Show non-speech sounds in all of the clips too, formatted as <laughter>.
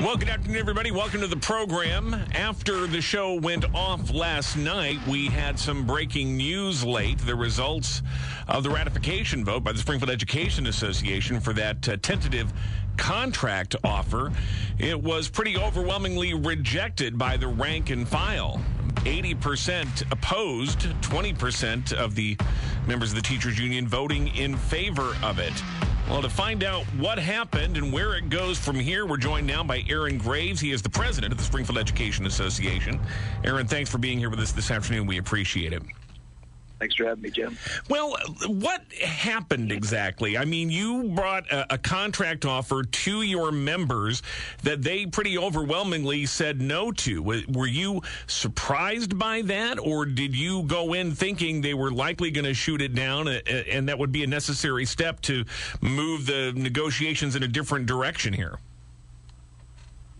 Well, good afternoon, everybody. Welcome to the program. After the show went off last night, we had some breaking news late. The results of the ratification vote by the Springfield Education Association for that uh, tentative contract offer. It was pretty overwhelmingly rejected by the rank and file. 80% opposed, 20% of the members of the teachers union voting in favor of it. Well, to find out what happened and where it goes from here, we're joined now by Aaron Graves. He is the president of the Springfield Education Association. Aaron, thanks for being here with us this afternoon. We appreciate it. Thanks for having me, Jim. Well, what happened exactly? I mean, you brought a, a, contract offer to your members that they pretty overwhelmingly said no to. Were you surprised by that, or did you go in thinking they were likely going to shoot it down and that would be a necessary step to move the negotiations in a different direction here?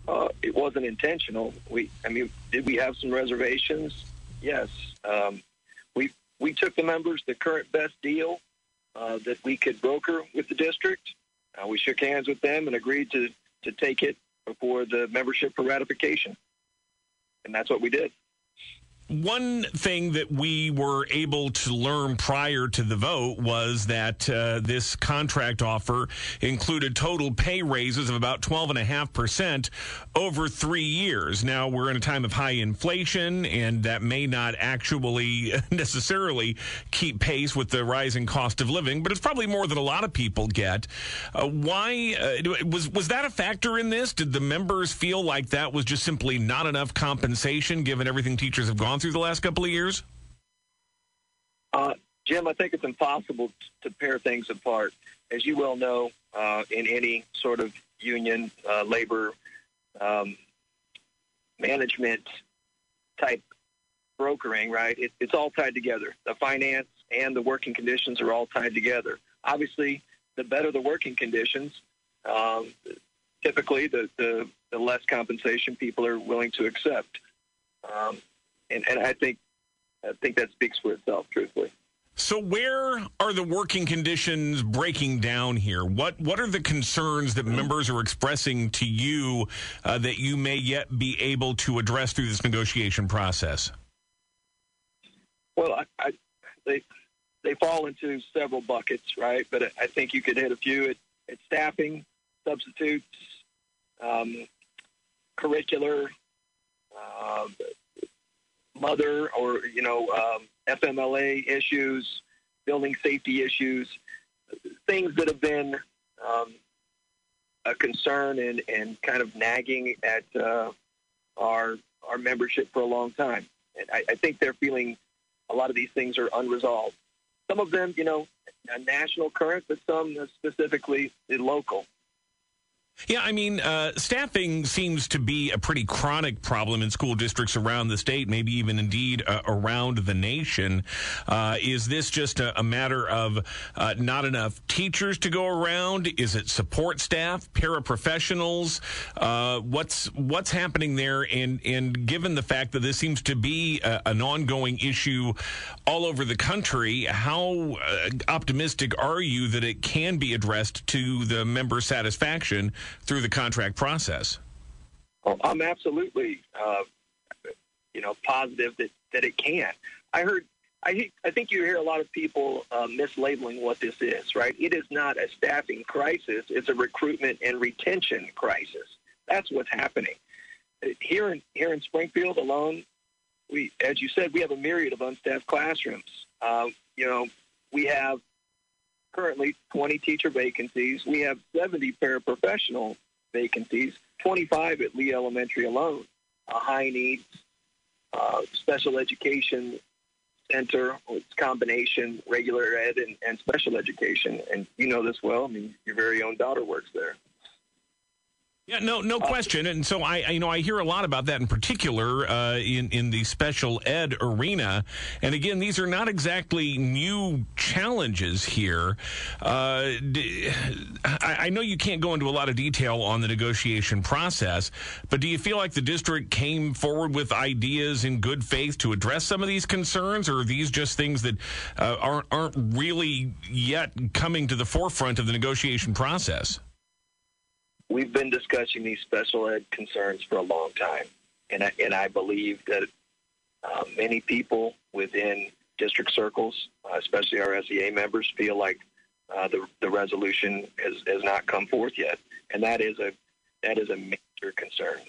Uh, it wasn't intentional. We, I mean, did we have some reservations? Yes. Um, we took the members the current best deal uh, that we could broker with the district. Uh, we shook hands with them and agreed to, to take it before the membership for ratification. And that's what we did. One thing that we were able to learn prior to the vote was that uh, this contract offer included total pay raises of about 12.5% over three years. Now, we're in a time of high inflation, and that may not actually <laughs> necessarily keep pace with the rising cost of living, but it's probably more than a lot of people get. Uh, why uh, was, was that a factor in this? Did the members feel like that was just simply not enough compensation given everything teachers have gone gone through the last couple of years? Uh, Jim, I think it's impossible to pair things apart. As you well know, uh, in any sort of union, uh, labor, um, management type brokering, right? It, it's all tied together. The finance and the working conditions are all tied together. Obviously, the better the working conditions, um, typically the, the, the, less compensation people are willing to accept. Um, and, and I think I think that speaks for itself, truthfully. So where are the working conditions breaking down here? What what are the concerns that members are expressing to you uh, that you may yet be able to address through this negotiation process? Well, I, I, they they fall into several buckets, right? But I think you could hit a few at, at staffing, substitutes, um, curricular, uh, mother or you know um, FMLA issues, building safety issues, things that have been um, a concern and, and kind of nagging at uh, our our membership for a long time. And I, I think they're feeling a lot of these things are unresolved. Some of them, you know, a national current, but some specifically local. Yeah, I mean, uh, staffing seems to be a pretty chronic problem in school districts around the state, maybe even indeed uh, around the nation. Uh, is this just a, a matter of uh, not enough teachers to go around? Is it support staff, paraprofessionals? Uh, what's what's happening there? And and given the fact that this seems to be a, an ongoing issue all over the country, how uh, optimistic are you that it can be addressed to the member satisfaction? Through the contract process? Well, I'm absolutely, uh, you know, positive that, that it can. I heard, I, I think you hear a lot of people uh, mislabeling what this is, right? It is not a staffing crisis. It's a recruitment and retention crisis. That's what's happening. Here in, here in Springfield alone, we, as you said, we have a myriad of unstaffed classrooms. Uh, you know, we have currently 20 teacher vacancies. We have 70 paraprofessional vacancies, 25 at Lee Elementary alone. A high needs uh, special education center, it's combination regular ed and, and special education. And you know this well. I mean, your very own daughter works there. Yeah, no, no question. And so I, I, you know, I hear a lot about that in particular uh, in in the special ed arena. And again, these are not exactly new challenges here. Uh, I, I know you can't go into a lot of detail on the negotiation process, but do you feel like the district came forward with ideas in good faith to address some of these concerns, or are these just things that uh, aren't aren't really yet coming to the forefront of the negotiation process? We've been discussing these special ed concerns for a long time, and I, and I believe that uh, many people within district circles, uh, especially our SEA members, feel like uh, the the resolution has, has not come forth yet, and that is a that is a major concern.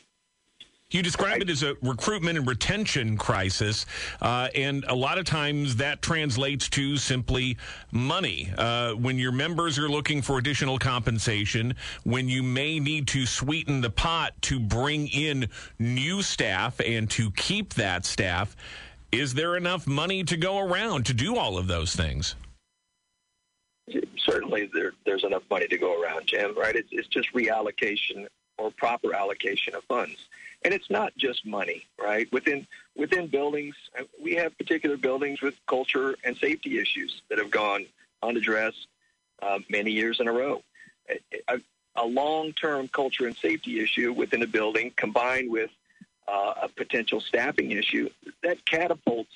You describe it as a recruitment and retention crisis, uh, and a lot of times that translates to simply money. Uh, when your members are looking for additional compensation, when you may need to sweeten the pot to bring in new staff and to keep that staff, is there enough money to go around to do all of those things? Certainly, there, there's enough money to go around, Jim. Right? It's, it's just reallocation or proper allocation of funds and it's not just money, right? Within within buildings, uh, we have particular buildings with culture and safety issues that have gone unaddressed uh, many years in a row. A, a long-term culture and safety issue within a building, combined with uh, a potential staffing issue, that catapults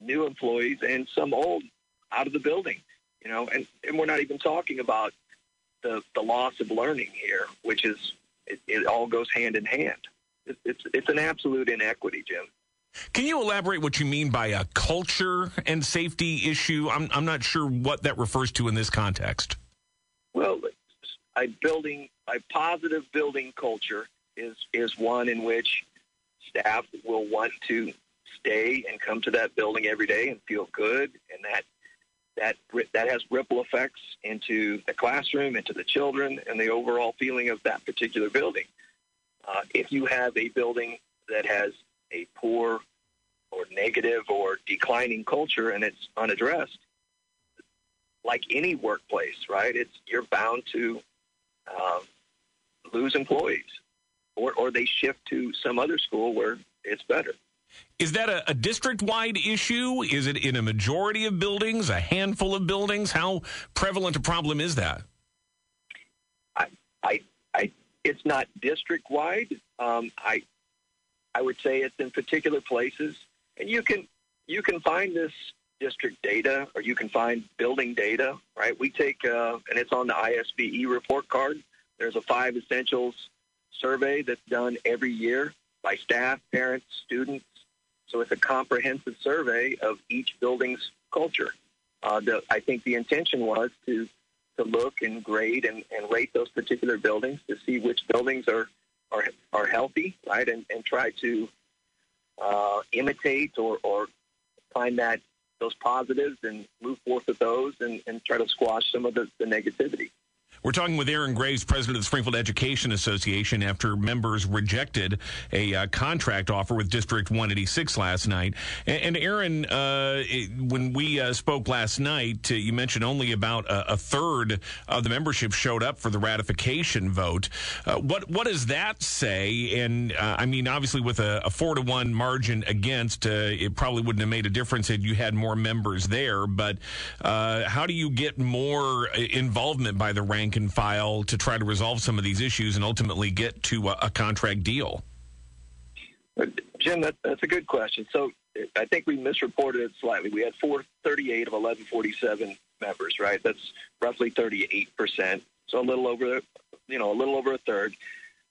new employees and some old out of the building. You know, and, and we're not even talking about the the loss of learning here, which is it, it all goes hand in hand it's it's an absolute inequity, Jim. Can you elaborate what you mean by a culture and safety issue? I'm I'm not sure what that refers to in this context. Well, a building a positive building culture is is one in which staff will want to stay and come to that building every day and feel good, and that that that has ripple effects into the classroom, into the children, and the overall feeling of that particular building. Uh, if you have a building that has a poor or negative or declining culture and it's unaddressed, like any workplace, right? It's you're bound to um, lose employees, or or they shift to some other school where it's better. Is that a, a district-wide issue? Is it in a majority of buildings, a handful of buildings? How prevalent a problem is that? I I I it's not district wide. Um, I I would say it's in particular places, and you can you can find this district data or you can find building data. Right? We take uh, and it's on the ISBE report card. There's a five essentials survey that's done every year by staff, parents, students. So it's a comprehensive survey of each building's culture. Uh, the, I think the intention was to to look and grade and, and rate those particular buildings to see which buildings are are, are healthy, right, and, and try to uh, imitate or, or find that those positives and move forth with those and, and try to squash some of the, the negativity. We're talking with Aaron Graves, president of the Springfield Education Association, after members rejected a uh, contract offer with District 186 last night. And, and Aaron, uh, it, when we uh, spoke last night, uh, you mentioned only about a, a, third of the membership showed up for the ratification vote. Uh, what what does that say? And uh, I mean, obviously, with a, a, four to one margin against, it probably wouldn't have made a difference had you had more members there. But how do you get more involvement by the rank? And file to try to resolve some of these issues and ultimately get to a, a contract deal? Jim, that, that's a good question. So I think we misreported it slightly. We had 438 of 1147 members, right? That's roughly 38%. So a little over, you know, a little over a third.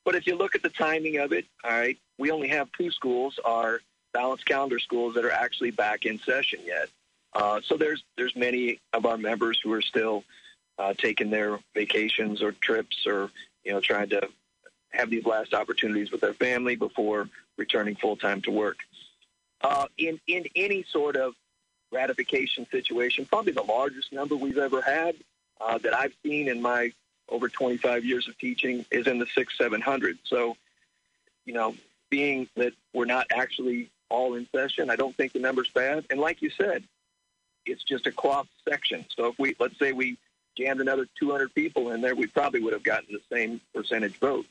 But if you look at the timing of it, all right, we only have two schools, our balanced calendar schools, that are actually back in session yet. Uh, so there's there's many of our members who are still uh, taking their vacations or trips or, you know, trying to have these last opportunities with their family before returning full time to work. Uh, in, in any sort of ratification situation, probably the largest number we've ever had uh, that I've seen in my over 25 years of teaching is in the six, 700. So, you know, being that we're not actually all in session, I don't think the number's bad. And like you said, it's just a cross section. So if we, let's say we jammed another 200 people in there, we probably would have gotten the same percentage vote.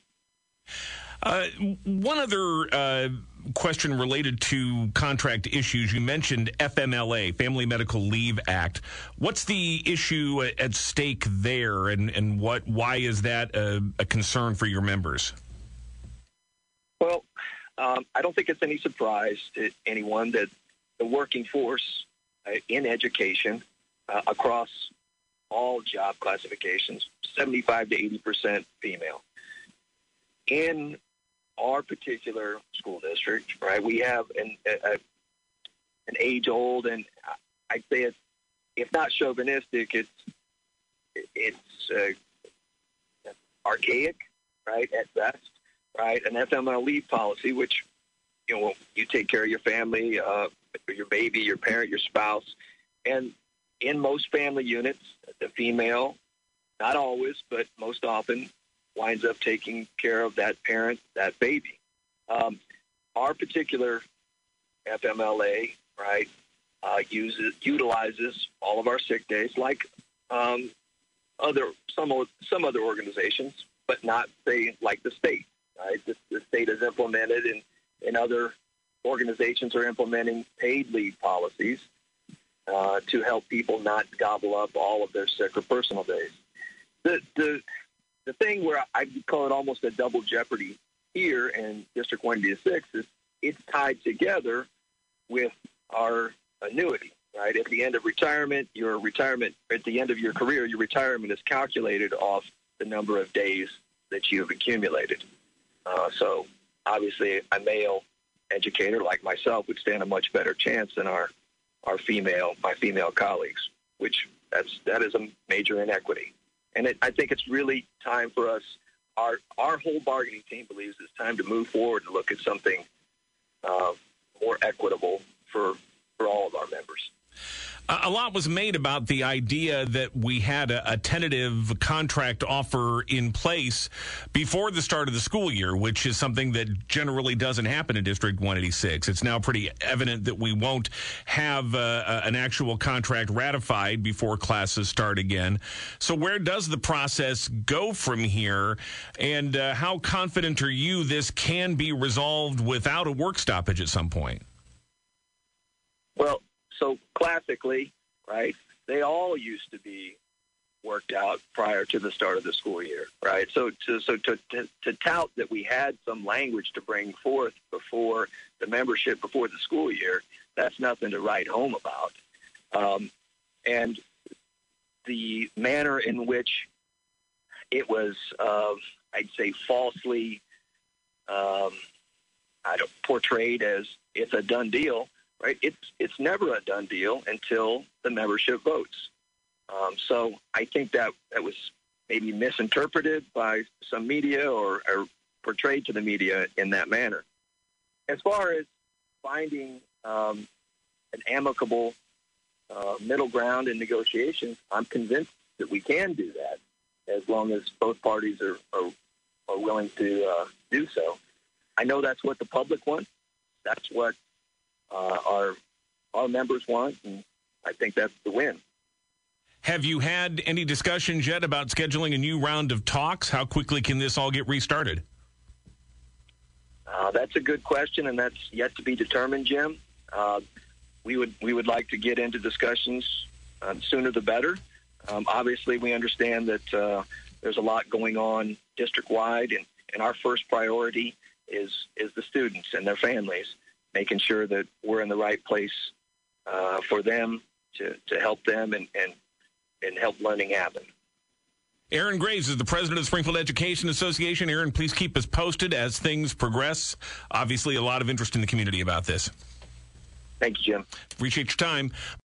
Uh, one other uh, question related to contract issues. You mentioned FMLA, Family Medical Leave Act. What's the issue at stake there, and, and what why is that a, a concern for your members? Well, um, I don't think it's any surprise to anyone that the working force uh, in education uh, across all job classifications, 75 to 80 percent female. in our particular school district, right, we have an, a, an age old, and I'd say it's, if not chauvinistic, it's, it's uh, archaic, right, at best, right? An FMLA policy, which, you know, you take care of your family, uh, your baby, your parent, your spouse, and in most family units, the female, not always, but most often, winds up taking care of that parent, that baby. Um, our particular FMLA, right, uh, uses utilizes all of our sick days, like um, other some some other organizations, but not say like the state. Right, the, the state has implemented, and and other organizations are implementing paid leave policies uh, to help people not gobble up all of their sick or personal days. The the the thing where I call it almost a double jeopardy here in District 186 is it's tied together with our annuity. Right at the end of retirement, your retirement at the end of your career, your retirement is calculated off the number of days that you have accumulated. Uh, so obviously, a male educator like myself would stand a much better chance than our our female my female colleagues, which that's that is a major inequity. And it, I think it's really time for us. Our our whole bargaining team believes it's time to move forward and look at something uh, more equitable for for all of our members. A lot was made about the idea that we had a, a, tentative contract offer in place before the start of the school year, which is something that generally doesn't happen in District 186. It's now pretty evident that we won't have uh, an actual contract ratified before classes start again. So, where does the process go from here? And uh, how confident are you this can be resolved without a work stoppage at some point? Well, so classically, right, they all used to be worked out prior to the start of the school year, right? So, to, so to, to, to tout that we had some language to bring forth before the membership, before the school year, that's nothing to write home about. Um, and the manner in which it was, uh, I'd say, falsely um, I don't, portrayed as it's a done deal right? It's it's never a done deal until the membership votes. Um, so I think that that was maybe misinterpreted by some media or, or, portrayed to the media in that manner. As far as finding um, an amicable uh, middle ground in negotiations, I'm convinced that we can do that as long as both parties are, are, are willing to uh, do so. I know that's what the public wants. That's what uh, our our members want, and I think that's the win. Have you had any discussions yet about scheduling a new round of talks? How quickly can this all get restarted? Uh, that's a good question, and that's yet to be determined, Jim. Uh, we would we would like to get into discussions uh, sooner the better. Um, obviously, we understand that uh, there's a lot going on district wide, and, and our first priority is is the students and their families making sure that we're in the right place uh, for them to, to help them and, and, and help learning happen. Aaron Graves is the president of the Springfield Education Association. Aaron, please keep us posted as things progress. Obviously, a lot of interest in the community about this. Thank you, Jim. Appreciate your time.